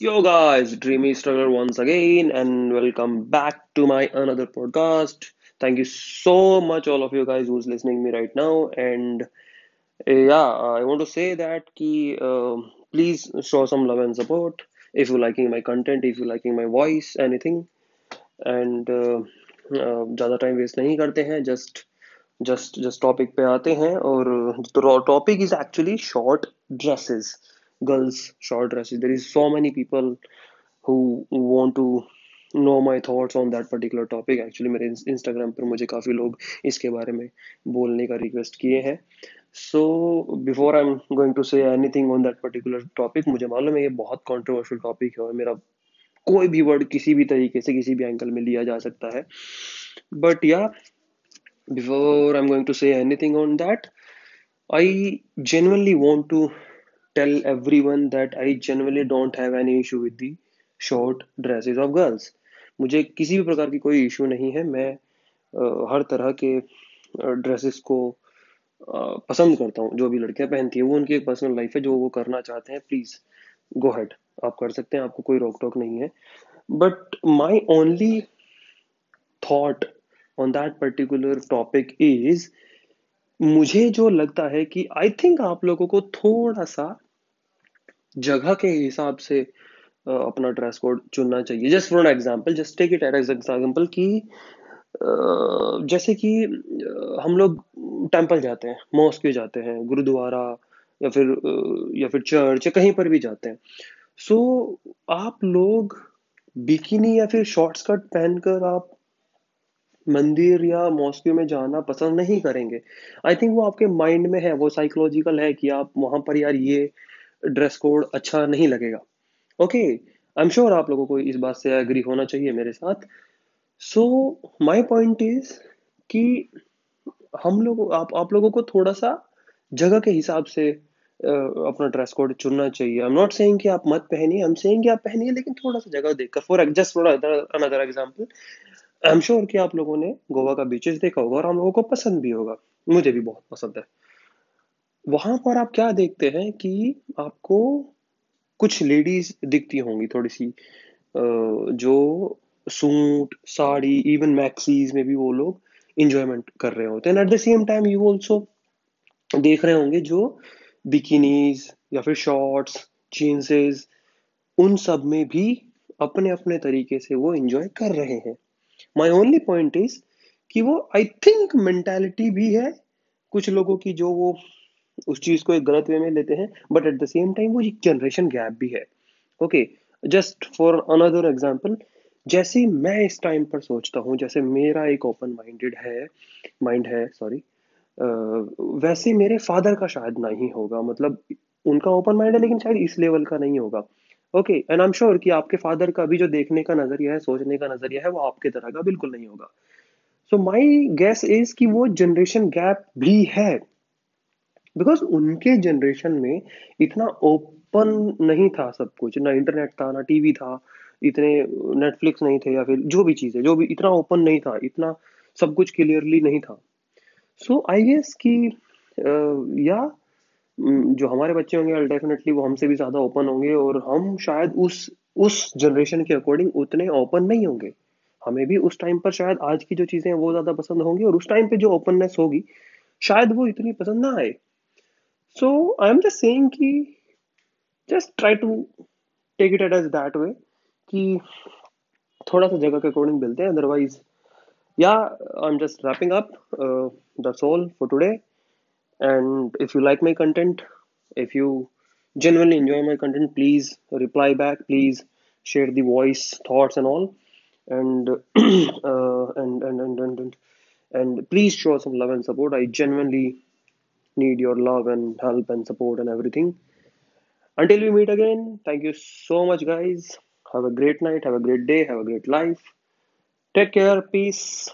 Yo guys, Dreamy Struggler once again, and welcome back to my another podcast. Thank you so much, all of you guys who's listening me right now. And uh, yeah, I want to say that ki, uh, please show some love and support if you're liking my content, if you're liking my voice, anything. And uh, uh, ज़्यादा time waste नहीं करते हैं just just just topic पे आते हैं और topic is actually short dresses Girls short dresses. There is so many people who want to know my thoughts on that particular topic actually मेरे Instagram पर मुझे काफ़ी लोग इसके बारे में बोलने का रिक्वेस्ट किए हैं। So before I am going to say anything on that particular topic मुझे मालूम है ये बहुत कॉन्ट्रोवर्शियल टॉपिक है और मेरा कोई भी वर्ड किसी भी तरीके से किसी भी एंगल में लिया जा सकता है। बट या before I am going to say anything on that I genuinely want to tell everyone that I genuinely don't have any issue with the short dresses of girls. मुझे किसी भी प्रकार की कोई इशू नहीं है। मैं आ, हर तरह के ड्रेसेस को आ, पसंद करता हूँ। जो भी लड़कियाँ पहनती हैं वो उनकी एक पर्सनल लाइफ है। जो वो करना चाहते हैं प्लीज़ गो हेड आप कर सकते हैं। आपको कोई रोक टोक नहीं है। But my only thought on that particular topic is मुझे जो लगता है कि आई थिंक आप लोगों को थोड़ा सा जगह के हिसाब से अपना ड्रेस कोड चुनना चाहिए। Just for an example just take it as example कि जैसे कि हम लोग टेंपल जाते हैं मॉस्क जाते हैं गुरुद्वारा या फिर या फिर चर्च या कहीं पर भी जाते हैं। सो so, आप लोग बिकिनी या फिर शॉर्ट स्कर्ट पहनकर आप मंदिर या मॉस्क्यू में जाना पसंद नहीं करेंगे। आई थिंक वो आपके माइंड में है वो साइकोलॉजिकल है कि आप वहाँ पर यार ये ड्रेस कोड अच्छा नहीं लगेगा। ओके आई एम श्योर आप लोगों को इस बात से एग्री होना चाहिए मेरे साथ। सो माई पॉइंट इज़ कि हम लोग, आप आप लोगों को थोड़ा सा जगह के हिसाब से अपना ड्रेस कोड चुनना चाहिए। आई एम नॉट सेइंग कि आप मत पहनिए एम सेइंग कि आप पहनिए, लेकिन थोड़ा सा जगह देखकर। For just for another example I am sure कि आप लोगों ने गोवा का बीचेस देखा होगा और हम लोगों को पसंद भी होगा। मुझे भी बहुत पसंद है। वहाँ पर आप क्या देखते हैं कि आपको कुछ लेडीज़ दिखती होंगी थोड़ी सी जो सूट, साड़ी इवन मैक्सीज में भी वो लोग इंजॉयमेंट कर रहे होते हैं। At the same time you also देख रहे होंगे जो बिकिनीज या फिर शॉर्ट्स जीन्सेस उन सब में भी अपने अपने तरीके से वो इंजॉय कर रहे हैं। माई ओनली पॉइंट इज़ कि वो आई थिंक मेंटेलिटी भी है कुछ लोगों की जो वो उस चीज़ को एक गलत वे में लेते हैं but at the same time वो एक जनरेशन गैप भी है। Okay just for another example जैसे मैं इस टाइम पर सोचता हूँ, जैसे मेरा एक ओपन माइंडेड है माइंड है सॉरी वैसे मेरे फादर का शायद नहीं होगा मतलब उनका ओपन माइंड है, लेकिन शायद इस लेवल का नहीं होगा। Okay and I am sure कि आपके फादर का भी जो देखने का नज़रिया है, सोचने का नज़रिया है, वो आपके तरह का बिल्कुल नहीं होगा। सो माई गैस इज़ कि वो जनरेशन गैप भी है। बिकॉज़ उनके जनरेशन में इतना ओपन नहीं था सब कुछ। ना इंटरनेट था, ना टीवी था, इतने नेटफ्लिक्स नहीं थे या फिर जो भी चीज़ है जो भी इतना ओपन नहीं था, इतना सब कुछ क्लियरली नहीं था। सो आई गेस कि या जो हमारे बच्चे होंगे डेफिनेटली वो हमसे भी ज़्यादा ओपन होंगे और हम शायद उस उस जनरेशन के अकॉर्डिंग उतने ओपन नहीं होंगे। हमें भी उस टाइम पर शायद आज की जो चीज़ें हैं, वो ज़्यादा पसंद होंगी और उस टाइम पे जो ओपननेस होगी, शायद वो इतनी पसंद ना आए। So i'm just saying कि just try to take it as that way कि थोड़ा सा जगह के अकॉर्डिंग मिलते हैं otherwise yeah i'm just wrapping up uh, that's all for today and if you like my content if you genuinely enjoy my content please reply back please share the voice thoughts and all and uh, and, and, and and and and please show some love and support i genuinely need your love and help and support and everything. Until we meet again, thank you so much, guys. Have a great night, have a great day, have a great life. Take care, peace.